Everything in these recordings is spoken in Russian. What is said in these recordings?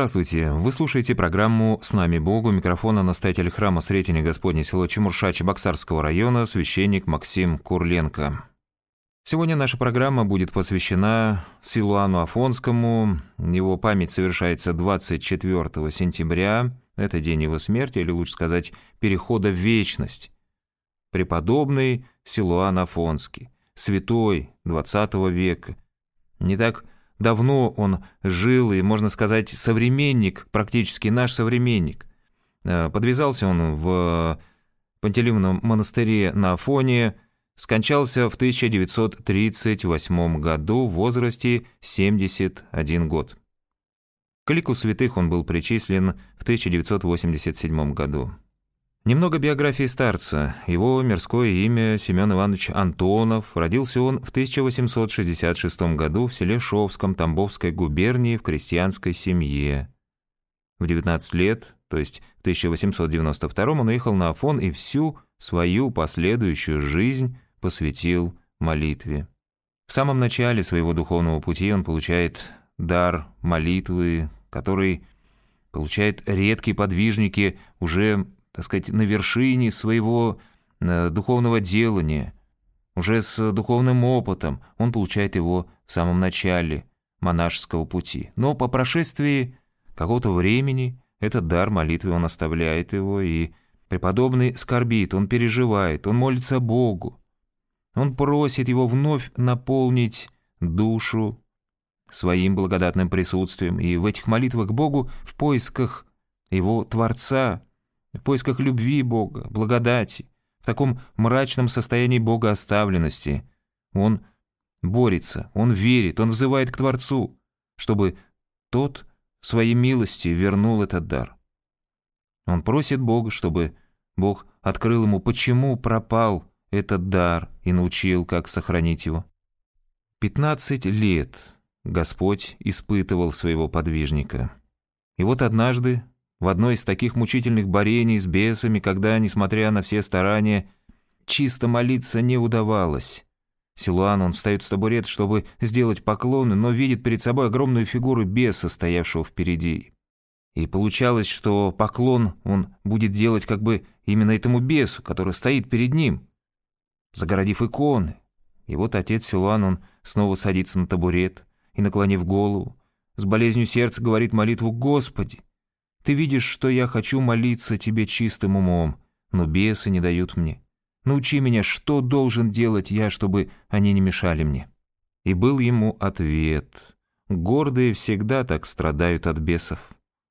Здравствуйте, вы слушаете программу «С нами Богу» микрофона настоятель храма Сретения Господне село Чемурша Чебоксарского района священник Максим Курленко. Сегодня наша программа будет посвящена Силуану Афонскому. Его память совершается 24 сентября, это день его смерти, или лучше сказать, перехода в вечность. Преподобный Силуан Афонский, святой 20 века. Не так Давно он жил и, можно сказать, современник, практически наш современник. Э, подвязался он в Пантелеймоновом монастыре на Афоне, скончался в 1938 году в возрасте 71 год. К лику святых он был причислен в 1987 году. Немного биографии старца. Его мирское имя Семен Иванович Антонов. Родился он в 1866 году в селе Шовском Тамбовской губернии в крестьянской семье. В 19 лет, то есть в 1892 он уехал на Афон и всю свою последующую жизнь посвятил молитве. В самом начале своего духовного пути он получает дар молитвы, который получают редкие подвижники уже так сказать, на вершине своего э, духовного делания, уже с духовным опытом, он получает его в самом начале монашеского пути. Но по прошествии какого-то времени этот дар молитвы он оставляет его, и преподобный скорбит, он переживает, он молится Богу. Он просит его вновь наполнить душу своим благодатным присутствием, и в этих молитвах к Богу в поисках его Творца – в поисках любви Бога, благодати, в таком мрачном состоянии богооставленности. Он борется, он верит, он взывает к Творцу, чтобы тот своей милости вернул этот дар. Он просит Бога, чтобы Бог открыл ему, почему пропал этот дар и научил, как сохранить его. Пятнадцать лет Господь испытывал своего подвижника. И вот однажды в одной из таких мучительных борений с бесами, когда, несмотря на все старания, чисто молиться не удавалось. Силуан, он встает с табурет, чтобы сделать поклоны, но видит перед собой огромную фигуру беса, стоявшего впереди. И получалось, что поклон он будет делать как бы именно этому бесу, который стоит перед ним, загородив иконы. И вот отец Силуан, он снова садится на табурет и, наклонив голову, с болезнью сердца говорит молитву «Господи, ты видишь, что я хочу молиться тебе чистым умом, но бесы не дают мне. Научи меня, что должен делать я, чтобы они не мешали мне». И был ему ответ. Гордые всегда так страдают от бесов.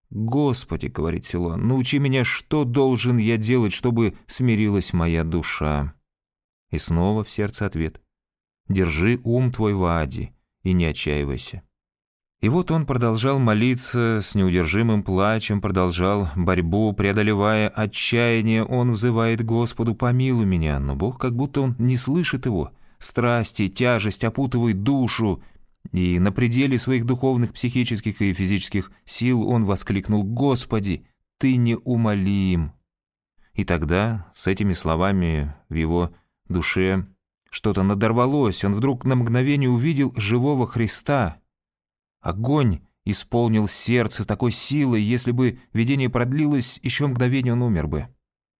«Господи», — говорит Силуан, — «научи меня, что должен я делать, чтобы смирилась моя душа». И снова в сердце ответ. «Держи ум твой в аде и не отчаивайся». И вот он продолжал молиться с неудержимым плачем, продолжал борьбу, преодолевая отчаяние, он взывает Господу «помилуй меня», но Бог как будто он не слышит его. Страсти, тяжесть опутывают душу, и на пределе своих духовных, психических и физических сил он воскликнул «Господи, Ты неумолим!» И тогда с этими словами в его душе что-то надорвалось, он вдруг на мгновение увидел живого Христа – Огонь исполнил сердце такой силой, если бы видение продлилось, еще мгновение он умер бы.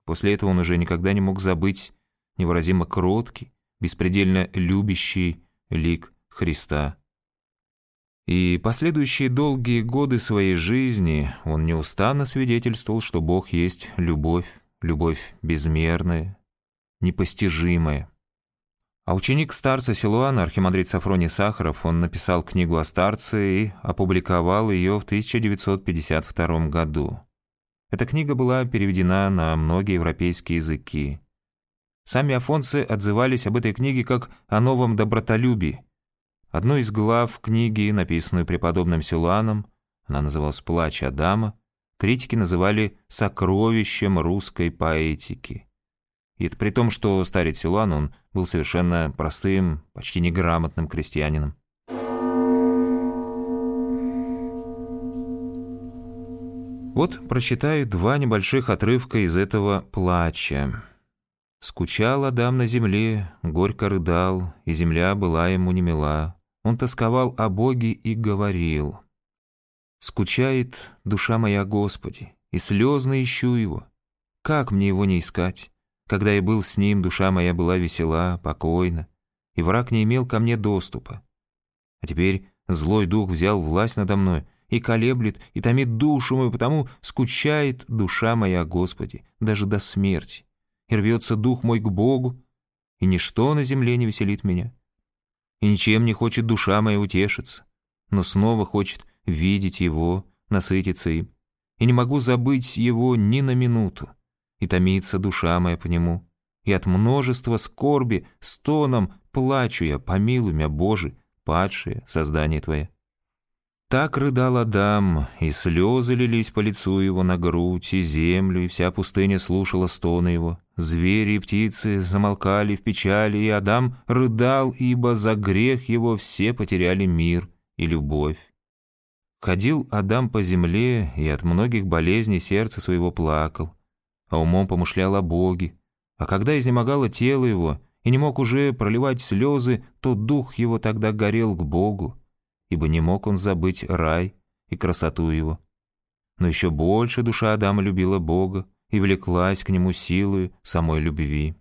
После этого он уже никогда не мог забыть невыразимо кроткий, беспредельно любящий лик Христа. И последующие долгие годы своей жизни он неустанно свидетельствовал, что Бог есть любовь, любовь безмерная, непостижимая. А ученик старца Силуана, архимандрит Сафроний Сахаров, он написал книгу о старце и опубликовал ее в 1952 году. Эта книга была переведена на многие европейские языки. Сами афонцы отзывались об этой книге как о новом добротолюбии. Одну из глав книги, написанную преподобным Силуаном, она называлась «Плач Адама», критики называли «сокровищем русской поэтики». И это при том, что старец Силуан, он был совершенно простым, почти неграмотным крестьянином. Вот прочитаю два небольших отрывка из этого плача. «Скучал Адам на земле, горько рыдал, и земля была ему немила. Он тосковал о Боге и говорил, Скучает душа моя Господи, и слезно ищу его. Как мне его не искать? Когда я был с ним, душа моя была весела, покойна, и враг не имел ко мне доступа. А теперь злой дух взял власть надо мной и колеблет, и томит душу мою, потому скучает душа моя Господи, даже до смерти. И рвется дух мой к Богу, и ничто на земле не веселит меня. И ничем не хочет душа моя утешиться, но снова хочет видеть Его, насытиться им. И не могу забыть Его ни на минуту, и томится душа моя по Нему. И от множества скорби, стоном плачу я, помилуй меня, Боже, падшее создание Твое. Так рыдал Адам, и слезы лились по лицу его на грудь и землю, и вся пустыня слушала стоны его. Звери и птицы замолкали в печали, и Адам рыдал, ибо за грех его все потеряли мир и любовь. Ходил Адам по земле, и от многих болезней сердце своего плакал, а умом помышлял о Боге. А когда изнемогало тело его, и не мог уже проливать слезы, то дух его тогда горел к Богу, ибо не мог он забыть рай и красоту его. Но еще больше душа Адама любила Бога и влеклась к нему силою самой любви.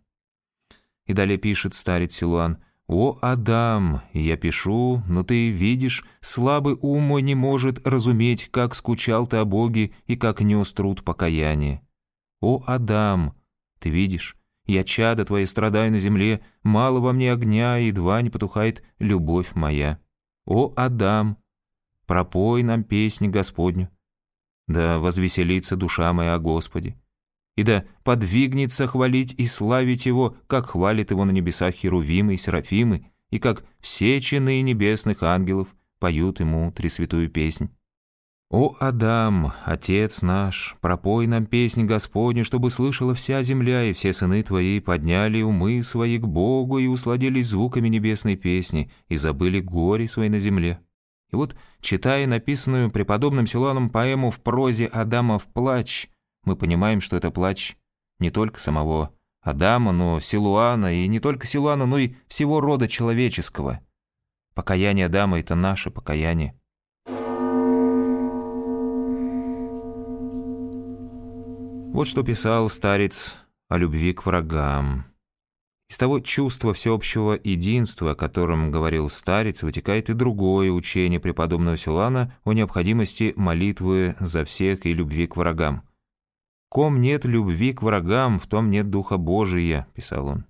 И далее пишет старец Силуан, «О, Адам, я пишу, но ты видишь, слабый ум мой не может разуметь, как скучал ты о Боге и как нес труд покаяния. О, Адам, ты видишь, я чадо твои страдаю на земле, мало во мне огня, едва не потухает любовь моя». «О, Адам, пропой нам песни Господню, да возвеселится душа моя о Господе, и да подвигнется хвалить и славить Его, как хвалит Его на небесах Херувимы и Серафимы, и как все чины небесных ангелов поют Ему тресвятую песнь. «О, Адам, Отец наш, пропой нам песнь Господню, чтобы слышала вся земля, и все сыны Твои подняли умы свои к Богу и усладились звуками небесной песни, и забыли горе свои на земле». И вот, читая написанную преподобным Силуаном поэму в прозе «Адама в плач», мы понимаем, что это плач не только самого Адама, но Силуана, и не только Силуана, но и всего рода человеческого. Покаяние Адама — это наше покаяние. Вот что писал старец о любви к врагам. Из того чувства всеобщего единства, о котором говорил старец, вытекает и другое учение преподобного Силана о необходимости молитвы за всех и любви к врагам. «Ком нет любви к врагам, в том нет Духа Божия», — писал он.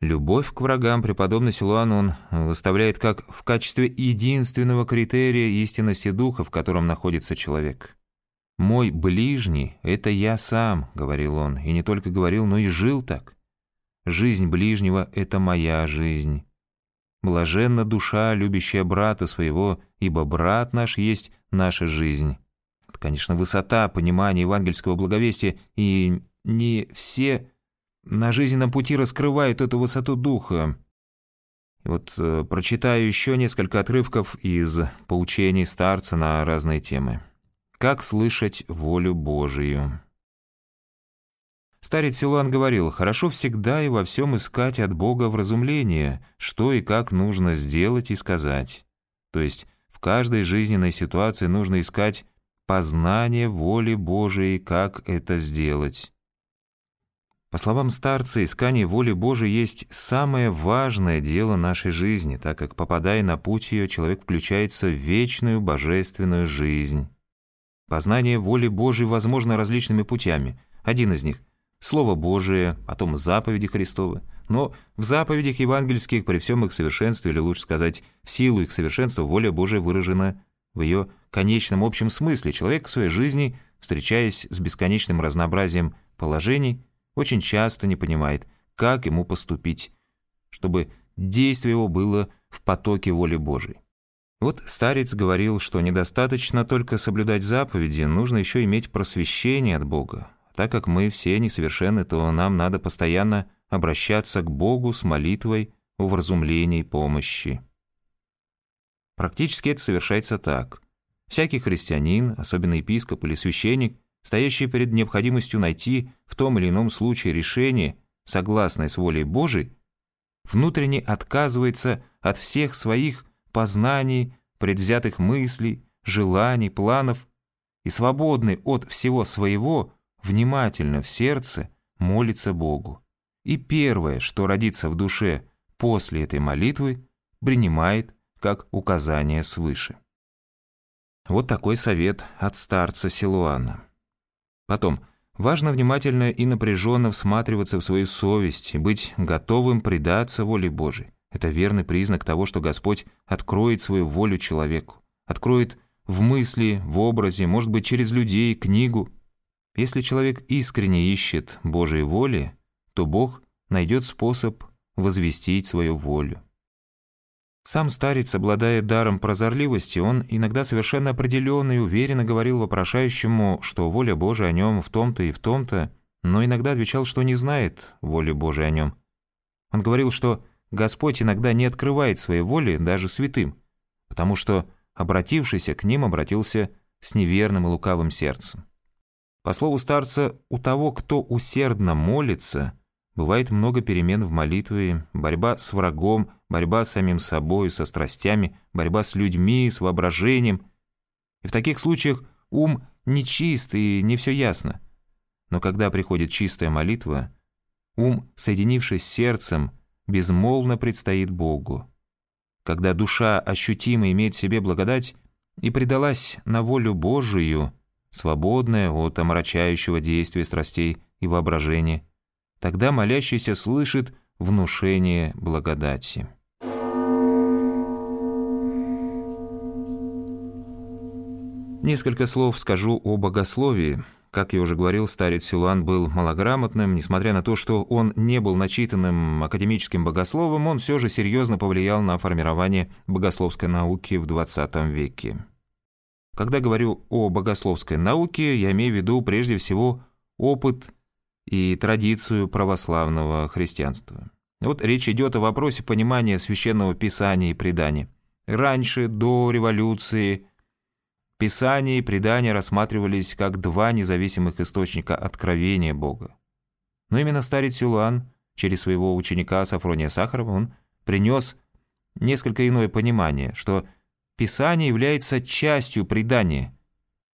Любовь к врагам преподобный Силуан он выставляет как в качестве единственного критерия истинности духа, в котором находится человек. «Мой ближний — это я сам», — говорил он, и не только говорил, но и жил так. «Жизнь ближнего — это моя жизнь». Блаженна душа, любящая брата своего, ибо брат наш есть наша жизнь. Это, конечно, высота понимания евангельского благовестия, и не все на жизненном пути раскрывают эту высоту духа. Вот э, прочитаю еще несколько отрывков из поучений старца на разные темы. Как слышать волю Божию? Старец Силуан говорил, хорошо всегда и во всем искать от Бога вразумление, что и как нужно сделать и сказать. То есть в каждой жизненной ситуации нужно искать познание воли Божией, как это сделать. По словам старца, искание воли Божией есть самое важное дело нашей жизни, так как, попадая на путь ее, человек включается в вечную божественную жизнь. Познание воли Божией возможно различными путями. Один из них – Слово Божие, потом заповеди Христовы. Но в заповедях евангельских при всем их совершенстве, или лучше сказать, в силу их совершенства, воля Божия выражена в ее конечном общем смысле. Человек в своей жизни, встречаясь с бесконечным разнообразием положений, очень часто не понимает, как ему поступить, чтобы действие его было в потоке воли Божией. Вот старец говорил, что недостаточно только соблюдать заповеди, нужно еще иметь просвещение от Бога. Так как мы все несовершенны, то нам надо постоянно обращаться к Богу с молитвой о вразумлении помощи. Практически это совершается так. Всякий христианин, особенно епископ или священник, стоящий перед необходимостью найти в том или ином случае решение, согласное с волей Божией, внутренне отказывается от всех своих познаний, предвзятых мыслей, желаний, планов и свободный от всего своего, внимательно в сердце молится Богу. И первое, что родится в душе после этой молитвы, принимает как указание свыше. Вот такой совет от старца Силуана. Потом, важно внимательно и напряженно всматриваться в свою совесть и быть готовым предаться воле Божией. Это верный признак того, что Господь откроет свою волю человеку, откроет в мысли, в образе, может быть, через людей, книгу. Если человек искренне ищет Божьей воли, то Бог найдет способ возвестить свою волю. Сам старец, обладая даром прозорливости, он иногда совершенно определенно и уверенно говорил вопрошающему, что воля Божия о нем в том-то и в том-то, но иногда отвечал, что не знает воли Божией о нем. Он говорил, что Господь иногда не открывает своей воли даже святым, потому что обратившийся к ним обратился с неверным и лукавым сердцем. По слову старца, у того, кто усердно молится, бывает много перемен в молитве, борьба с врагом, борьба с самим собой, со страстями, борьба с людьми, с воображением. И в таких случаях ум нечист и не все ясно. Но когда приходит чистая молитва, ум, соединившись с сердцем, безмолвно предстоит Богу когда душа ощутимо имеет в себе благодать и предалась на волю Божию, свободная от омрачающего действия страстей и воображения, тогда молящийся слышит внушение благодати. Несколько слов скажу о богословии – как я уже говорил, старец Силуан был малограмотным. Несмотря на то, что он не был начитанным академическим богословом, он все же серьезно повлиял на формирование богословской науки в XX веке. Когда говорю о богословской науке, я имею в виду прежде всего опыт и традицию православного христианства. Вот речь идет о вопросе понимания священного писания и предания. Раньше, до революции, Писание и предания рассматривались как два независимых источника откровения Бога. Но именно старец Силуан, через своего ученика Сафрония Сахарова, он принес несколько иное понимание, что Писание является частью предания.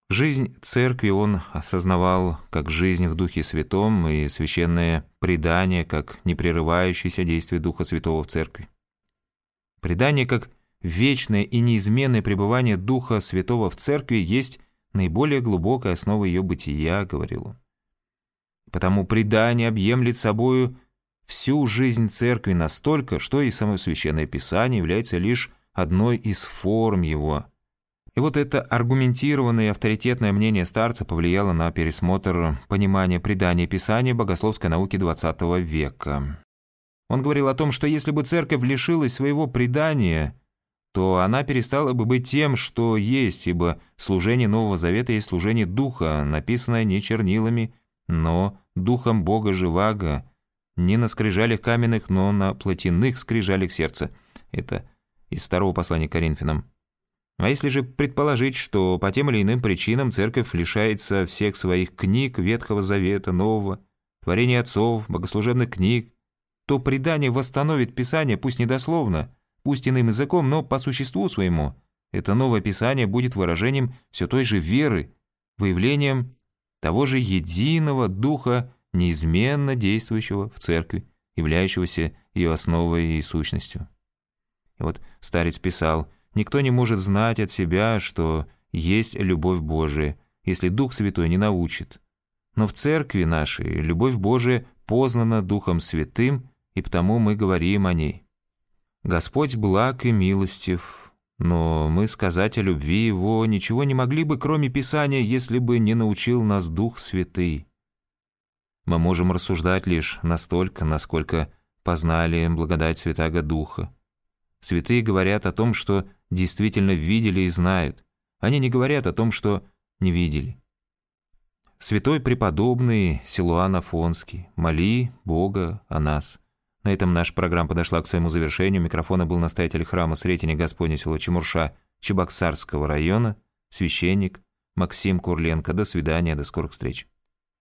Жизнь церкви он осознавал как жизнь в Духе Святом и священное предание как непрерывающееся действие Духа Святого в церкви. Предание как вечное и неизменное пребывание Духа Святого в Церкви есть наиболее глубокая основа ее бытия, говорил он. Потому предание объемлет собою всю жизнь Церкви настолько, что и само Священное Писание является лишь одной из форм его. И вот это аргументированное и авторитетное мнение старца повлияло на пересмотр понимания предания Писания богословской науки XX века. Он говорил о том, что если бы церковь лишилась своего предания – то она перестала бы быть тем, что есть, ибо служение Нового Завета есть служение Духа, написанное не чернилами, но Духом Бога Живаго, не на скрижалях каменных, но на плотяных скрижалях сердца. Это из второго послания к Коринфянам. А если же предположить, что по тем или иным причинам церковь лишается всех своих книг Ветхого Завета, Нового, творений отцов, богослужебных книг, то предание восстановит Писание, пусть недословно, пусть иным языком, но по существу своему. Это новое писание будет выражением все той же веры, выявлением того же единого духа, неизменно действующего в церкви, являющегося ее основой и сущностью. И вот старец писал, «Никто не может знать от себя, что есть любовь Божия, если Дух Святой не научит. Но в церкви нашей любовь Божия познана Духом Святым, и потому мы говорим о ней. Господь благ и милостив, но мы сказать о любви Его ничего не могли бы, кроме Писания, если бы не научил нас Дух Святый. Мы можем рассуждать лишь настолько, насколько познали благодать Святаго Духа. Святые говорят о том, что действительно видели и знают. Они не говорят о том, что не видели. Святой преподобный Силуан Афонский, моли Бога о нас. На этом наша программа подошла к своему завершению. Микрофона был настоятель храма Сретения Господня село Чемурша Чебоксарского района, священник Максим Курленко. До свидания, до скорых встреч.